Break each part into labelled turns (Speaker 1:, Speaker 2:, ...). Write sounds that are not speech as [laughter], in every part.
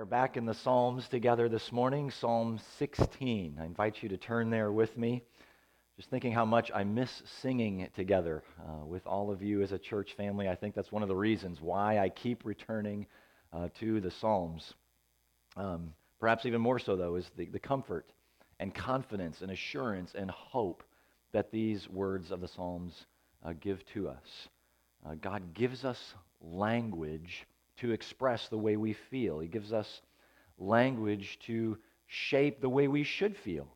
Speaker 1: are back in the Psalms together this morning, Psalm 16. I invite you to turn there with me. Just thinking how much I miss singing together uh, with all of you as a church family. I think that's one of the reasons why I keep returning uh, to the Psalms. Um, perhaps even more so, though, is the, the comfort and confidence and assurance and hope that these words of the Psalms uh, give to us. Uh, God gives us language to express the way we feel. He gives us language to shape the way we should feel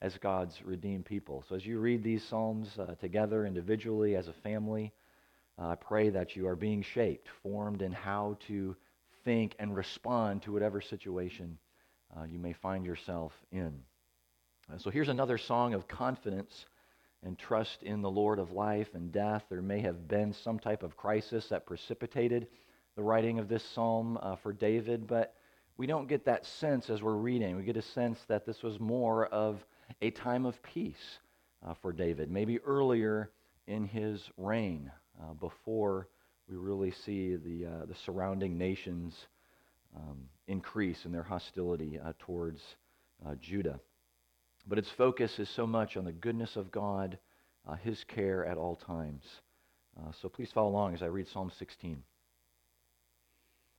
Speaker 1: as God's redeemed people. So as you read these Psalms uh, together, individually, as a family, uh, I pray that you are being shaped, formed in how to think and respond to whatever situation uh, you may find yourself in. So here's another song of confidence and trust in the Lord of life and death. There may have been some type of crisis that precipitated the writing of this psalm uh, for David, but we don't get that sense as we're reading. We get a sense that this was more of a time of peace uh, for David, maybe earlier in his reign, uh, before we really see the, uh, the surrounding nations um, increase in their hostility uh, towards uh, Judah. But its focus is so much on the goodness of God, his care at all times. so please follow along as I read Psalm 16.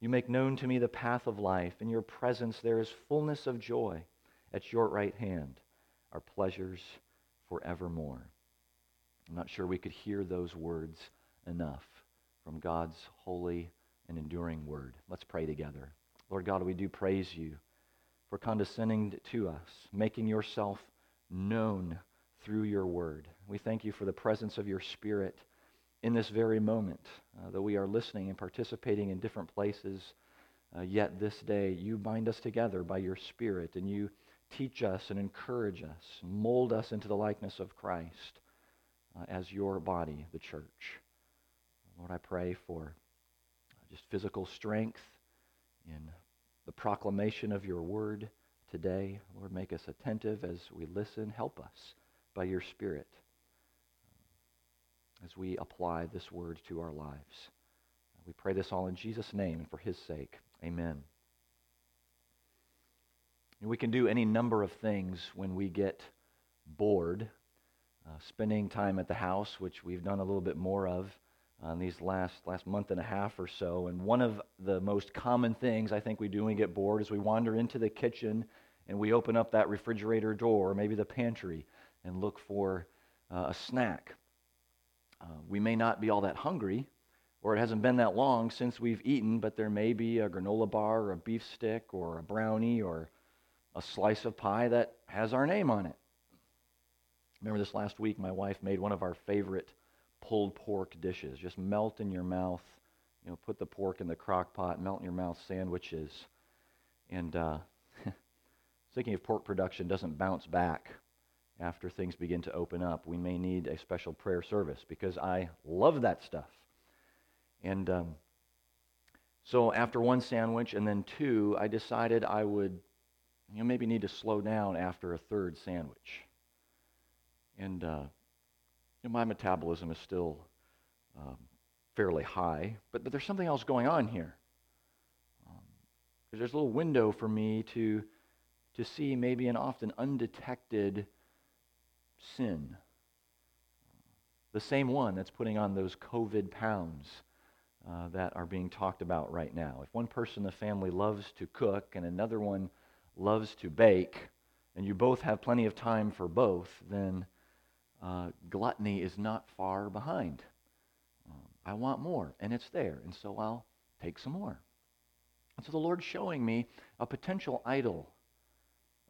Speaker 1: You make known to me the path of life. In your presence there is fullness of joy. At your right hand are pleasures forevermore. I'm not sure we could hear those words enough from God's holy and enduring word. Let's pray together. Lord God, we do praise you for condescending to us, making yourself known through your word. We thank you for the presence of your Spirit in this very moment, uh, that we are listening and participating in different places. Uh, yet this day, you bind us together by your Spirit, and you teach us and encourage us, mold us into the likeness of Christ uh, as your body, the church. Lord, I pray for just physical strength in the proclamation of your word today. Lord, make us attentive as we listen. Help us by your Spirit as we apply this word to our lives. We pray this all in Jesus' name and for his sake. Amen. we can do any number of things when we get bored. Uh, spending time at the house, which we've done a little bit more of uh, these last, last month and a half or so. And one of the most common things I think we do when we get bored is we wander into the kitchen and we open up that refrigerator door, or maybe the pantry, and look for uh, a snack. Uh, we may not be all that hungry, or it hasn't been that long since we've eaten, but there may be a granola bar or a beef stick or a brownie or a slice of pie that has our name on it. Remember this last week, my wife made one of our favorite pulled pork dishes. Just melt in your mouth, you know, put the pork in the crock pot, melt in your mouth sandwiches. And uh, [laughs] thinking if pork production doesn't bounce back after things begin to open up, we may need a special prayer service because I love that stuff. And um, so after one sandwich and then two, I decided I would you know, maybe need to slow down after a third sandwich. And uh, you know, my metabolism is still um, fairly high, but, but there's something else going on here. Um, there's a little window for me to, to see maybe an often undetected sin. The same one that's putting on those COVID pounds uh, that are being talked about right now. If one person in the family loves to cook and another one loves to bake, and you both have plenty of time for both, then uh, gluttony is not far behind. Um, I want more, and it's there, and so I'll take some more. And so the Lord's showing me a potential idol,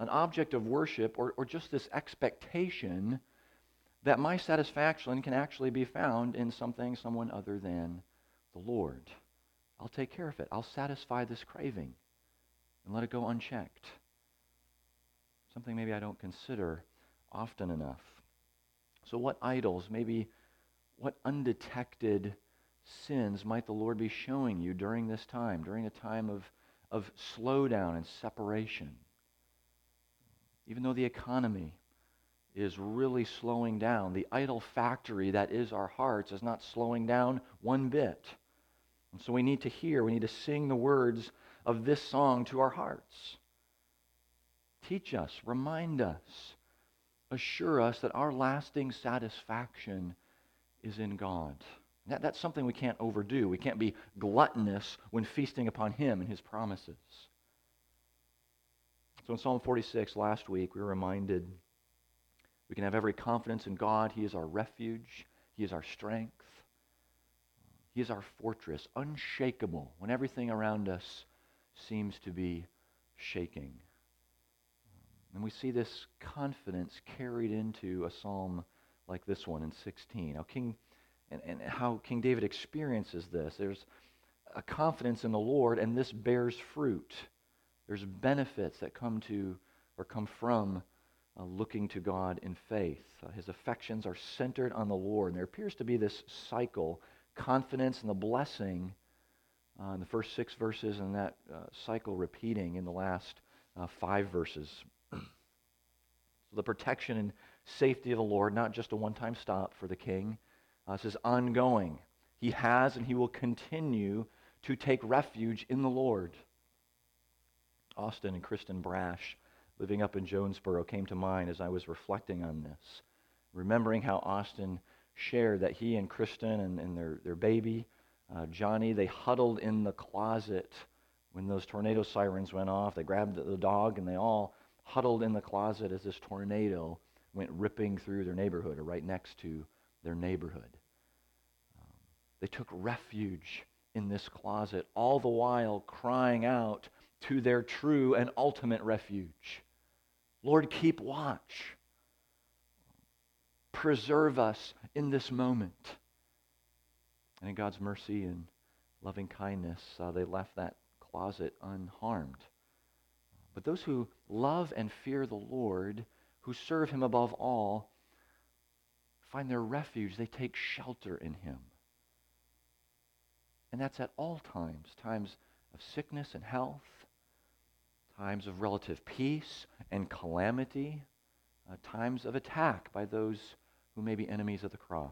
Speaker 1: an object of worship, or, or just this expectation that my satisfaction can actually be found in something, someone other than the Lord. I'll take care of it. I'll satisfy this craving and let it go unchecked. Something maybe I don't consider often enough. So, what idols, maybe what undetected sins might the Lord be showing you during this time, during a time of, of slowdown and separation? Even though the economy is really slowing down, the idol factory that is our hearts is not slowing down one bit. And so we need to hear, we need to sing the words of this song to our hearts. Teach us, remind us, assure us that our lasting satisfaction is in God. That, that's something we can't overdo. We can't be gluttonous when feasting upon Him and His promises. So in Psalm 46 last week, we were reminded we can have every confidence in God. He is our refuge, He is our strength, He is our fortress, unshakable when everything around us seems to be shaking. And we see this confidence carried into a psalm like this one in 16. Now, King and, and how King David experiences this. There's a confidence in the Lord, and this bears fruit. There's benefits that come to or come from uh, looking to God in faith. Uh, his affections are centered on the Lord. And there appears to be this cycle confidence and the blessing uh, in the first six verses, and that uh, cycle repeating in the last uh, five verses. [clears throat] so the protection and safety of the Lord, not just a one time stop for the king uh, this is ongoing. He has and he will continue to take refuge in the Lord. Austin and Kristen Brash, living up in Jonesboro, came to mind as I was reflecting on this, remembering how Austin shared that he and Kristen and, and their, their baby, uh, Johnny, they huddled in the closet when those tornado sirens went off. They grabbed the dog and they all huddled in the closet as this tornado went ripping through their neighborhood or right next to their neighborhood. Um, they took refuge in this closet, all the while crying out to their true and ultimate refuge Lord, keep watch. Preserve us in this moment. And in God's mercy and loving kindness, uh, they left that closet unharmed. But those who love and fear the Lord, who serve him above all, find their refuge. They take shelter in him. And that's at all times times of sickness and health, times of relative peace and calamity, uh, times of attack by those who may be enemies of the cross.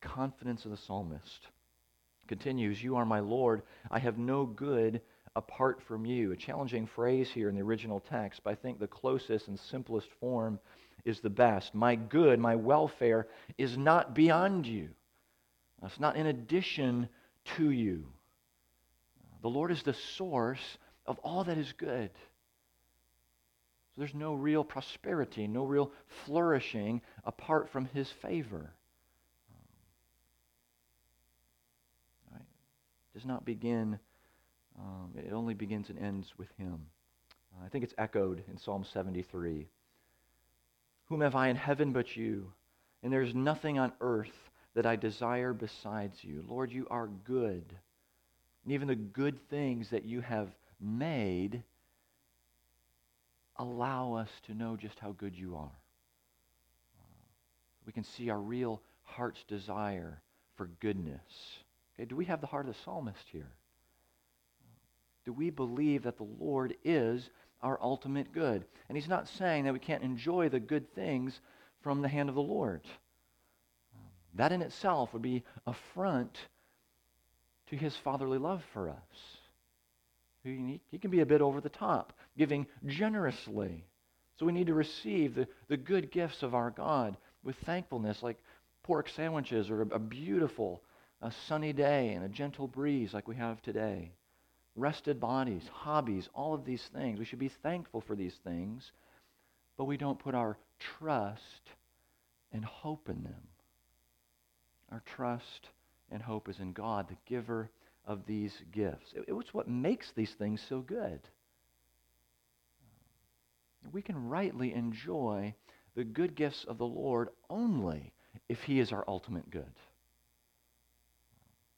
Speaker 1: Confidence of the psalmist continues You are my Lord. I have no good apart from you. A challenging phrase here in the original text, but I think the closest and simplest form is the best. My good, my welfare is not beyond you. It's not in addition to you. The Lord is the source of all that is good. So there's no real prosperity, no real flourishing apart from His favor. Right? It does not begin, um, it only begins and ends with Him. Uh, I think it's echoed in Psalm 73. Whom have I in heaven but you? And there is nothing on earth that I desire besides you. Lord, you are good. And even the good things that you have made allow us to know just how good you are. We can see our real heart's desire for goodness. Okay, do we have the heart of the psalmist here? Do we believe that the Lord is our ultimate good. And he's not saying that we can't enjoy the good things from the hand of the Lord. That in itself would be affront to his fatherly love for us. He, can be a bit over the top, giving generously. So we need to receive the, the good gifts of our God with thankfulness, like pork sandwiches or a, a beautiful a sunny day and a gentle breeze like we have today. rested bodies, hobbies, all of these things. We should be thankful for these things, but we don't put our trust and hope in them. Our trust and hope is in God, the giver of these gifts. It, it's what makes these things so good. We can rightly enjoy the good gifts of the Lord only if He is our ultimate good.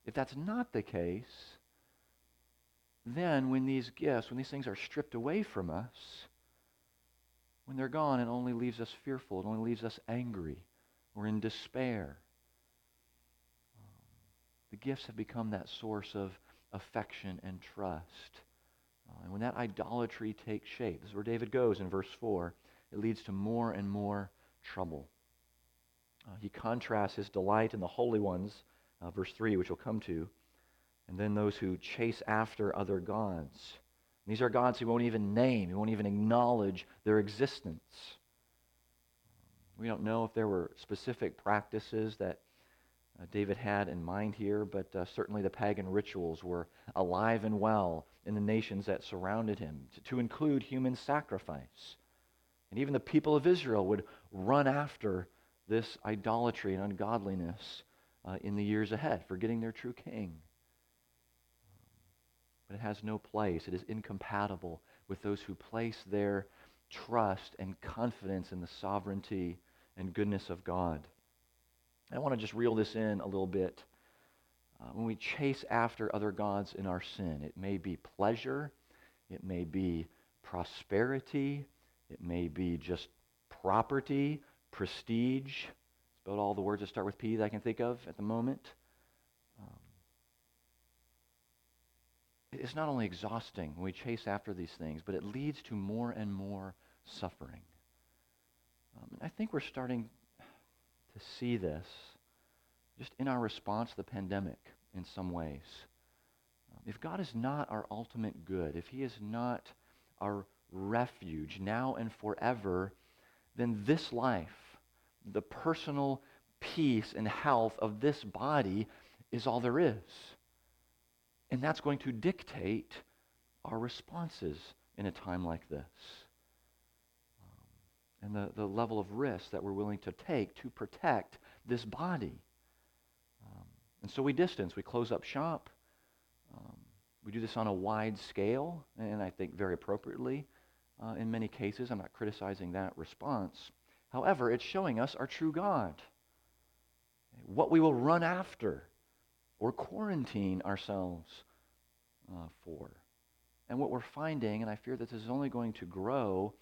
Speaker 1: If that's not the case, then when these gifts, when these things are stripped away from us, when they're gone, it only leaves us fearful. It only leaves us angry or in despair. The gifts have become that source of affection and trust. Uh, and when that idolatry takes shape, this is where David goes in verse 4, it leads to more and more trouble. Uh, he contrasts his delight in the holy ones, uh, verse 3, which we'll come to, and then those who chase after other gods. And these are gods he won't even name, he won't even acknowledge their existence. We don't know if there were specific practices that uh, David had in mind here, but uh, certainly the pagan rituals were alive and well in the nations that surrounded him, to, to include human sacrifice. And even the people of Israel would run after this idolatry and ungodliness uh, in the years ahead, forgetting their true king. But it has no place. It is incompatible with those who place their trust and confidence in the sovereignty and goodness of God. I want to just reel this in a little bit. Uh, when we chase after other gods in our sin, it may be pleasure, it may be prosperity, it may be just property, prestige. It's about all the words that start with P that I can think of at the moment. Um, it's not only exhausting when we chase after these things, but it leads to more and more suffering. Um, I think we're starting to see this just in our response to the pandemic in some ways. Um, if God is not our ultimate good, if He is not our refuge now and forever, then this life, the personal peace and health of this body, is all there is. And that's going to dictate our responses in a time like this and the, the level of risk that we're willing to take to protect this body. Um, and so we distance, we close up shop. Um, we do this on a wide scale, and I think very appropriately uh, in many cases. I'm not criticizing that response. However, it's showing us our true God, what we will run after or quarantine ourselves uh, for. And what we're finding, and I fear that this is only going to grow,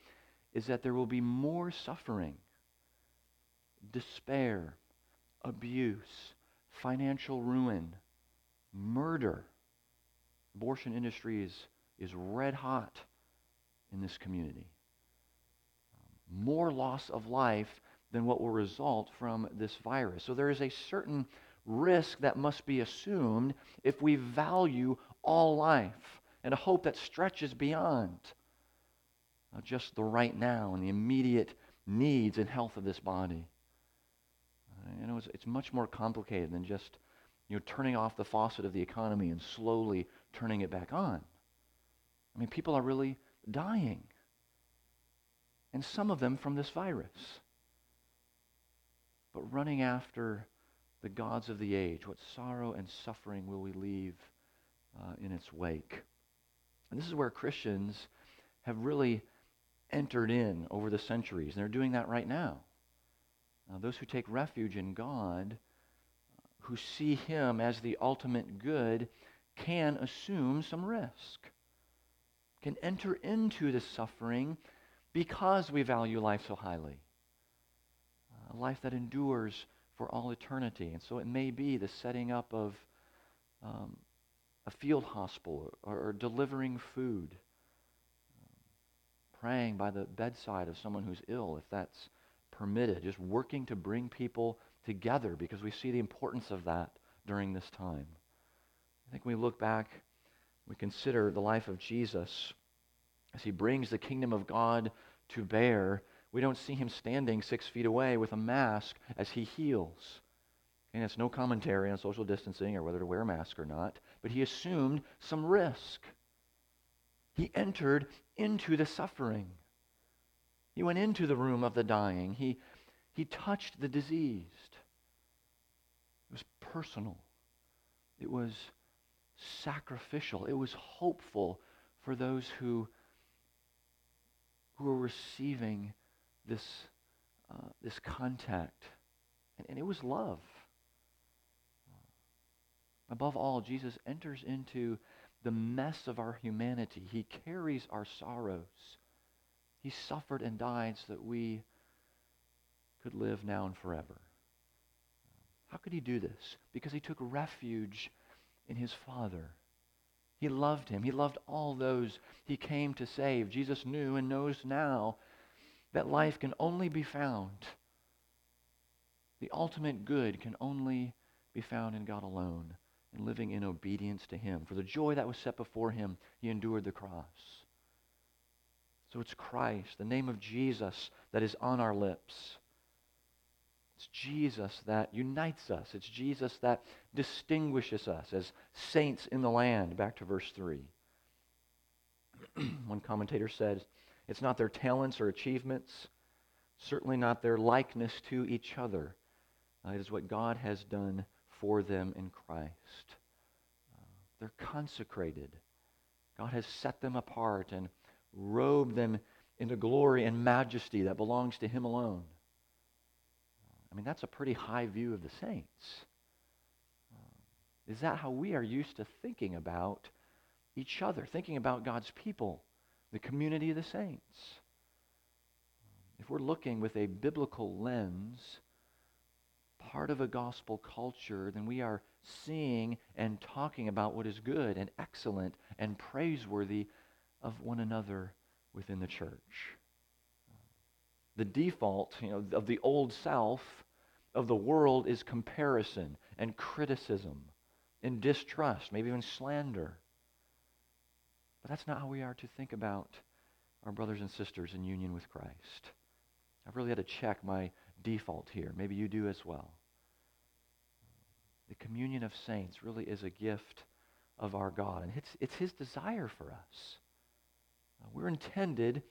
Speaker 1: is that there will be more suffering, despair, abuse, financial ruin, murder. Abortion industry is, is red hot in this community. More loss of life than what will result from this virus. So there is a certain risk that must be assumed if we value all life and a hope that stretches beyond just the right now and the immediate needs and health of this body. Uh, you know, it's, it's much more complicated than just you know, turning off the faucet of the economy and slowly turning it back on. I mean, people are really dying. And some of them from this virus. But running after the gods of the age, what sorrow and suffering will we leave uh, in its wake? And this is where Christians have really entered in over the centuries, and they're doing that right now. those who take refuge in God, who see Him as the ultimate good, can assume some risk, can enter into the suffering because we value life so highly. A life that endures for all eternity. And so it may be the setting up of um, a field hospital or, or delivering food praying by the bedside of someone who's ill, if that's permitted, just working to bring people together because we see the importance of that during this time. I think we look back, we consider the life of Jesus as he brings the kingdom of God to bear. We don't see him standing six feet away with a mask as he heals. And it's no commentary on social distancing or whether to wear a mask or not, but he assumed some risk He entered into the suffering. He went into the room of the dying. He, he touched the diseased. It was personal. It was sacrificial. It was hopeful for those who, who were receiving this, uh, this contact. And, and it was love. Above all, Jesus enters into the mess of our humanity. He carries our sorrows. He suffered and died so that we could live now and forever. How could he do this? Because he took refuge in his Father. He loved him. He loved all those he came to save. Jesus knew and knows now that life can only be found. The ultimate good can only be found in God alone and living in obedience to him. For the joy that was set before him, he endured the cross. So it's Christ, the name of Jesus, that is on our lips. It's Jesus that unites us. It's Jesus that distinguishes us as saints in the land. Back to verse 3. [clears throat] One commentator said, It's not their talents or achievements, certainly not their likeness to each other. Uh, it is what God has done for them in Christ. Uh, they're consecrated. God has set them apart and robed them into glory and majesty that belongs to Him alone. I mean, that's a pretty high view of the saints. Uh, is that how we are used to thinking about each other, thinking about God's people, the community of the saints? If we're looking with a biblical lens, part of a gospel culture, then we are seeing and talking about what is good and excellent and praiseworthy of one another within the church the default you know, of the old self of the world is comparison and criticism and distrust, maybe even slander. But that's not how we are to think about our brothers and sisters in union with Christ. I've really had to check my default here. Maybe you do as well. The communion of saints really is a gift of our God, and it's, it's His desire for us. Uh, we're intended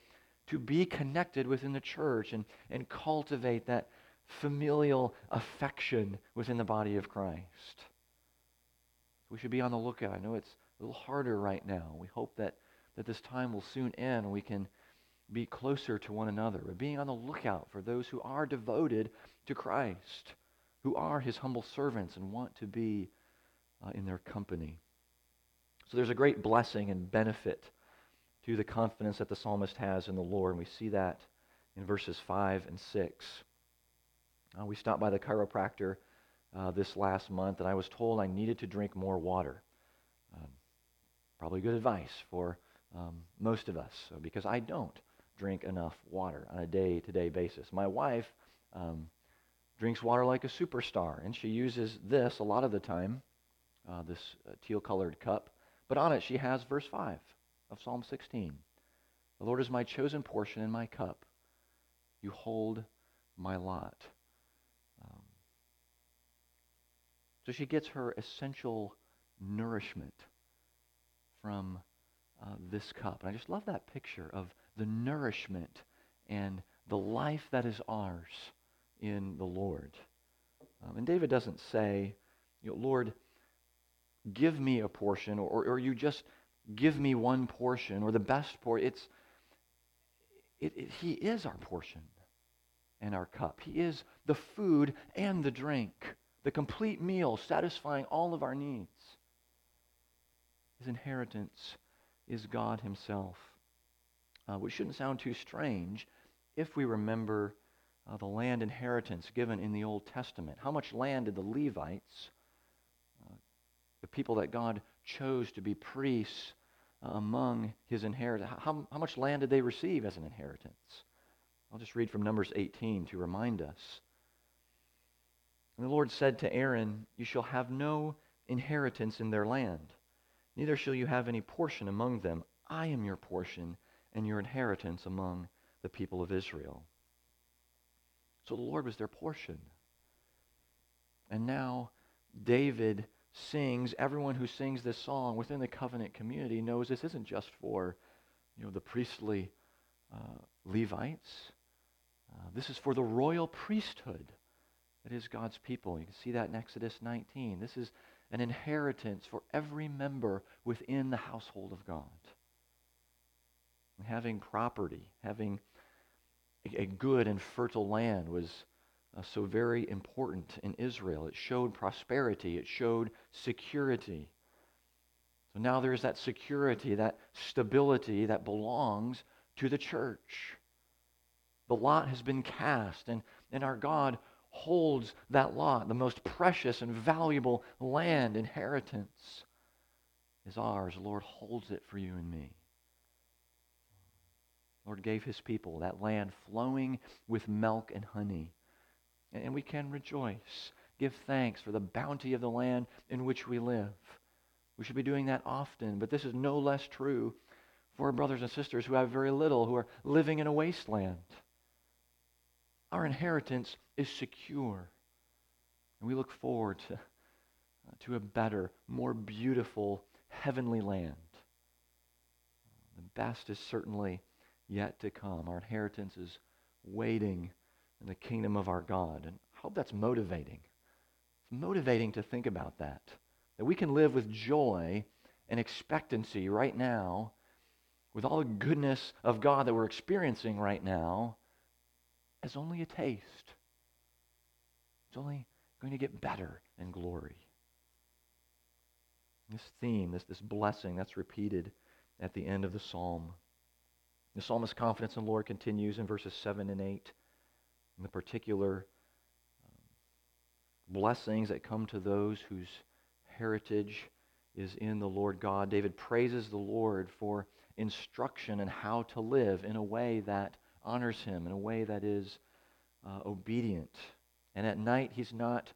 Speaker 1: to be connected within the church and, and cultivate that familial affection within the body of Christ. We should be on the lookout. I know it's a little harder right now. We hope that, that this time will soon end we can be closer to one another. But being on the lookout for those who are devoted to Christ, who are his humble servants and want to be uh, in their company. So there's a great blessing and benefit to the confidence that the psalmist has in the Lord. And we see that in verses 5 and 6. Uh, we stopped by the chiropractor uh, this last month, and I was told I needed to drink more water. Um, probably good advice for um, most of us, because I don't drink enough water on a day to day basis. My wife um, drinks water like a superstar, and she uses this a lot of the time, uh, this uh, teal colored cup. But on it, she has verse 5 of Psalm 16 The Lord is my chosen portion and my cup. You hold my lot. Um, so she gets her essential nourishment from uh, this cup. And I just love that picture of the nourishment and the life that is ours in the Lord. Um, and David doesn't say, you know, Lord, give me a portion, or, or you just give me one portion, or the best portion. It's, it, it, he is our portion and our cup. He is the food and the drink, the complete meal satisfying all of our needs. His inheritance is God Himself, uh, which shouldn't sound too strange if we remember uh, the land inheritance given in the Old Testament. How much land did the Levites, uh, the people that God chose to be priests uh, among His inheritance, how, how much land did they receive as an inheritance? I'll just read from Numbers 18 to remind us. And the Lord said to Aaron, You shall have no inheritance in their land, neither shall you have any portion among them. I am your portion and your inheritance among the people of Israel. So the Lord was their portion. And now David sings, everyone who sings this song within the covenant community knows this isn't just for you know, the priestly uh, Levites. Uh, this is for the royal priesthood that is God's people. You can see that in Exodus 19. This is an inheritance for every member within the household of God. And having property, having a, good and fertile land was uh, so very important in Israel. It showed prosperity, it showed security. So now there's that security, that stability that belongs to the church. The lot has been cast, and, and our God holds that lot. The most precious and valuable land inheritance is ours. The Lord holds it for you and me. Lord gave his people that land flowing with milk and honey. And we can rejoice, give thanks for the bounty of the land in which we live. We should be doing that often, but this is no less true for our brothers and sisters who have very little, who are living in a wasteland. Our inheritance is secure. And we look forward to, to a better, more beautiful, heavenly land. The best is certainly yet to come. Our inheritance is waiting in the kingdom of our God. And I hope that's motivating. It's motivating to think about that. That we can live with joy and expectancy right now, with all the goodness of God that we're experiencing right now, as only a taste. It's only going to get better in glory. This theme, this, this blessing, that's repeated at the end of the psalm. The psalmist's confidence in the Lord continues in verses 7 and 8. In the particular um, blessings that come to those whose heritage is in the Lord God. David praises the Lord for instruction in how to live in a way that honors him, in a way that is uh, obedient. And at night, he's not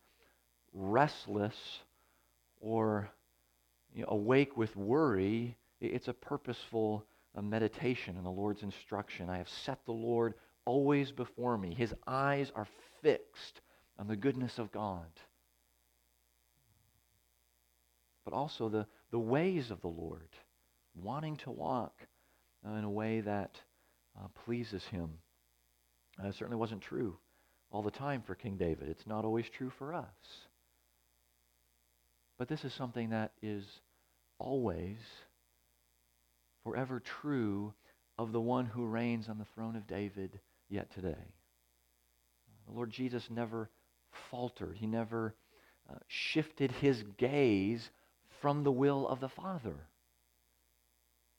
Speaker 1: restless or you know, awake with worry. It's a purposeful uh, meditation in the Lord's instruction. I have set the Lord always before me. His eyes are fixed on the goodness of God. But also the, the ways of the Lord, wanting to walk uh, in a way that uh, pleases him. Uh, certainly wasn't true all the time for King David. It's not always true for us. But this is something that is always, forever true of the one who reigns on the throne of David yet today. The Lord Jesus never faltered. He never uh, shifted his gaze from the will of the Father.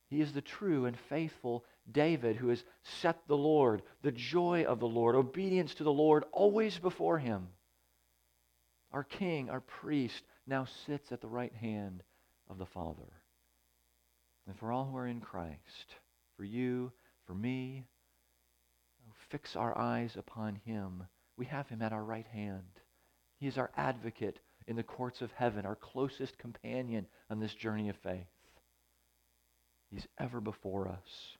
Speaker 1: He is the true and faithful David who has set the Lord, the joy of the Lord, obedience to the Lord always before him. Our king, our priest, now sits at the right hand of the Father. And for all who are in Christ, for you, for me, oh, fix our eyes upon him. We have him at our right hand. He is our advocate in the courts of heaven, our closest companion on this journey of faith. He's ever before us.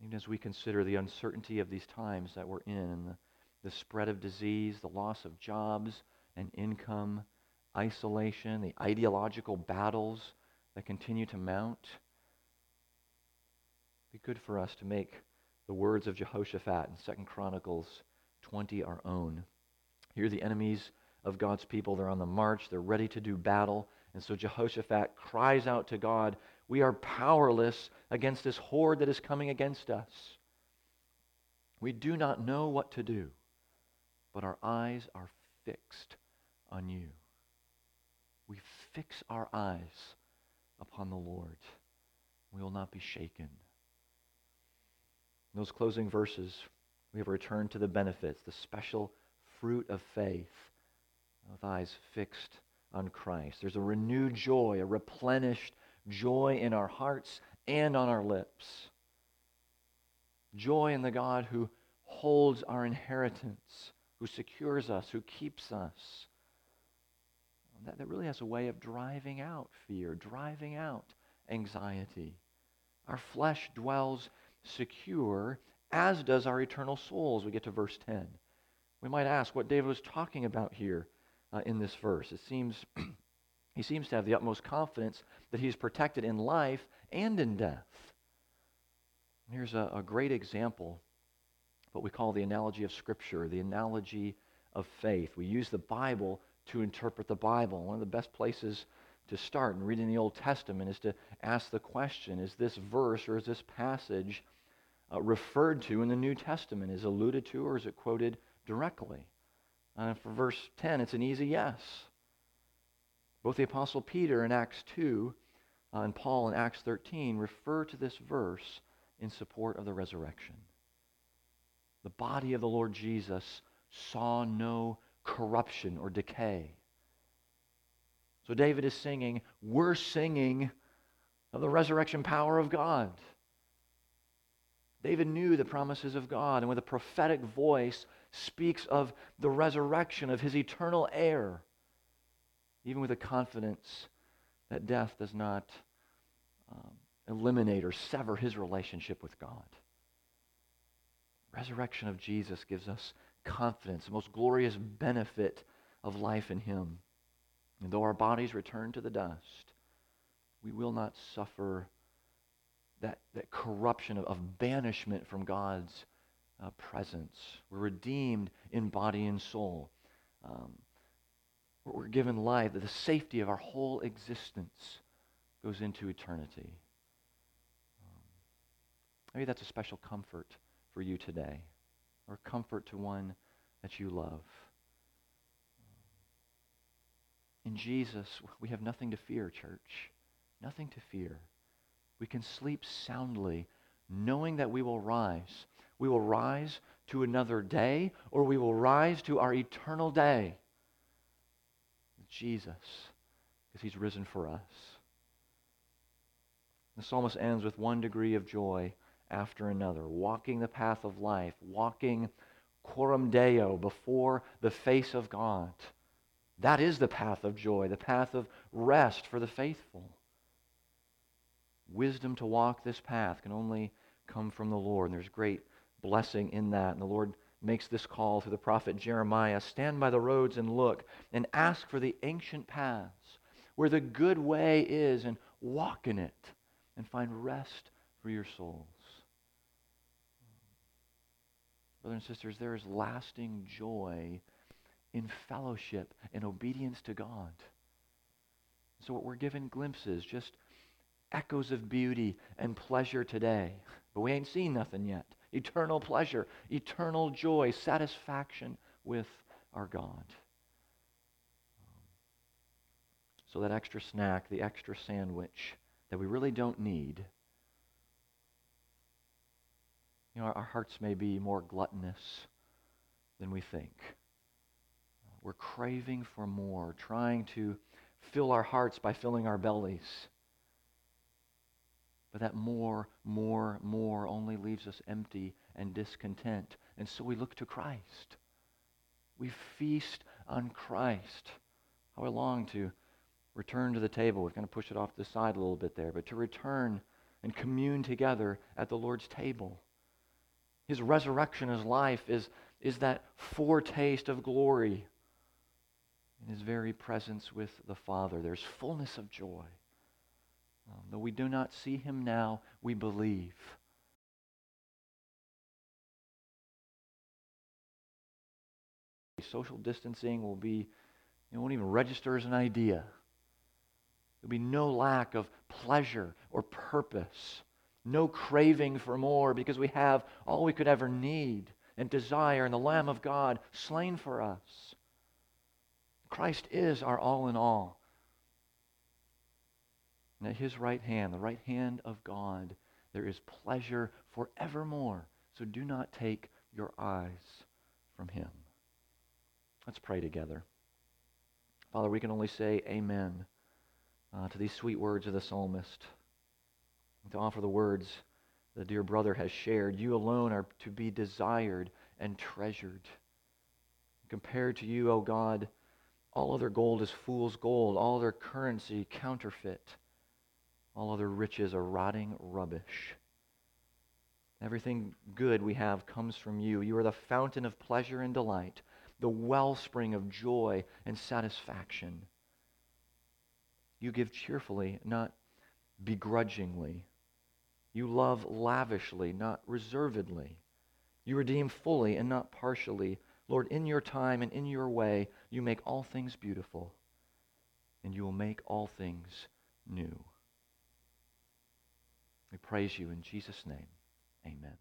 Speaker 1: Even as we consider the uncertainty of these times that we're in, the, the spread of disease, the loss of jobs and income, isolation, the ideological battles that continue to mount, be good for us to make the words of Jehoshaphat in Second Chronicles 20 our own. Here the enemies of God's people, they're on the march, they're ready to do battle. And so Jehoshaphat cries out to God we are powerless against this horde that is coming against us. We do not know what to do, but our eyes are fixed on you. We fix our eyes upon the Lord. We will not be shaken. In those closing verses, we have returned to the benefits, the special fruit of faith, with eyes fixed on Christ. There's a renewed joy, a replenished joy in our hearts and on our lips. Joy in the God who holds our inheritance, who secures us, who keeps us. That, that really has a way of driving out fear, driving out anxiety. Our flesh dwells secure, as does our eternal soul, as we get to verse 10. We might ask what David was talking about here uh, in this verse. It seems [clears throat] He seems to have the utmost confidence that he's protected in life and in death. Here's a, a great example, what we call the analogy of Scripture, the analogy of faith. We use the Bible to interpret the Bible. One of the best places to start in reading the Old Testament is to ask the question is this verse or is this passage uh, referred to in the New Testament? Is alluded to or is it quoted directly? Uh, for verse 10, it's an easy yes. Both the Apostle Peter in Acts 2 uh, and Paul in Acts 13 refer to this verse in support of the resurrection. The body of the Lord Jesus saw no corruption or decay. So David is singing, we're singing of the resurrection power of God. David knew the promises of God, and with a prophetic voice speaks of the resurrection of his eternal heir, even with a confidence that death does not um, eliminate or sever his relationship with God. Resurrection of Jesus gives us confidence, the most glorious benefit of life in him. And though our bodies return to the dust, we will not suffer that, that corruption of, of banishment from God's uh, presence. We're redeemed in body and soul. Um, we're given life, the safety of our whole existence goes into eternity. Um, maybe that's a special comfort for you today, or comfort to one that you love. In Jesus, we have nothing to fear, church. Nothing to fear. We can sleep soundly knowing that we will rise. We will rise to another day, or we will rise to our eternal day. Jesus, because he's risen for us. The psalmist ends with one degree of joy after another, walking the path of life, walking coram deo before the face of God. That is the path of joy, the path of rest for the faithful. Wisdom to walk this path can only come from the Lord, and there's great blessing in that. And the Lord makes this call through the prophet Jeremiah Stand by the roads and look, and ask for the ancient paths where the good way is, and walk in it, and find rest for your souls. Brothers and sisters, there is lasting joy in fellowship and obedience to God. So, what we're given glimpses, just echoes of beauty and pleasure today. But we ain't seen nothing yet. Eternal pleasure, eternal joy, satisfaction with our God. So, that extra snack, the extra sandwich that we really don't need, you know, our hearts may be more gluttonous than we think. We're craving for more, trying to fill our hearts by filling our bellies. But that more, more, more only leaves us empty and discontent. And so we look to Christ. We feast on Christ. How I long to return to the table. We're going to push it off the side a little bit there, but to return and commune together at the Lord's table. His resurrection, his life is, is that foretaste of glory in his very presence with the Father. There's fullness of joy. Um, though we do not see him now, we believe. Social distancing will be, it won't even register as an idea. There'll be no lack of pleasure or purpose, no craving for more because we have all we could ever need and desire in the Lamb of God slain for us. Christ is our all in all. And at his right hand, the right hand of God, there is pleasure forevermore. So do not take your eyes from him. Let's pray together. Father, we can only say amen uh, to these sweet words of the psalmist. To offer the words the dear brother has shared. You alone are to be desired and treasured. Compared to you, O oh God, all other gold is fool's gold, all other currency counterfeit. All other riches are rotting rubbish. Everything good we have comes from you. You are the fountain of pleasure and delight, the wellspring of joy and satisfaction. You give cheerfully, not begrudgingly. You love lavishly, not reservedly. You redeem fully and not partially. Lord, in your time and in your way, you make all things beautiful, and you will make all things new. We praise you in Jesus' name. Amen.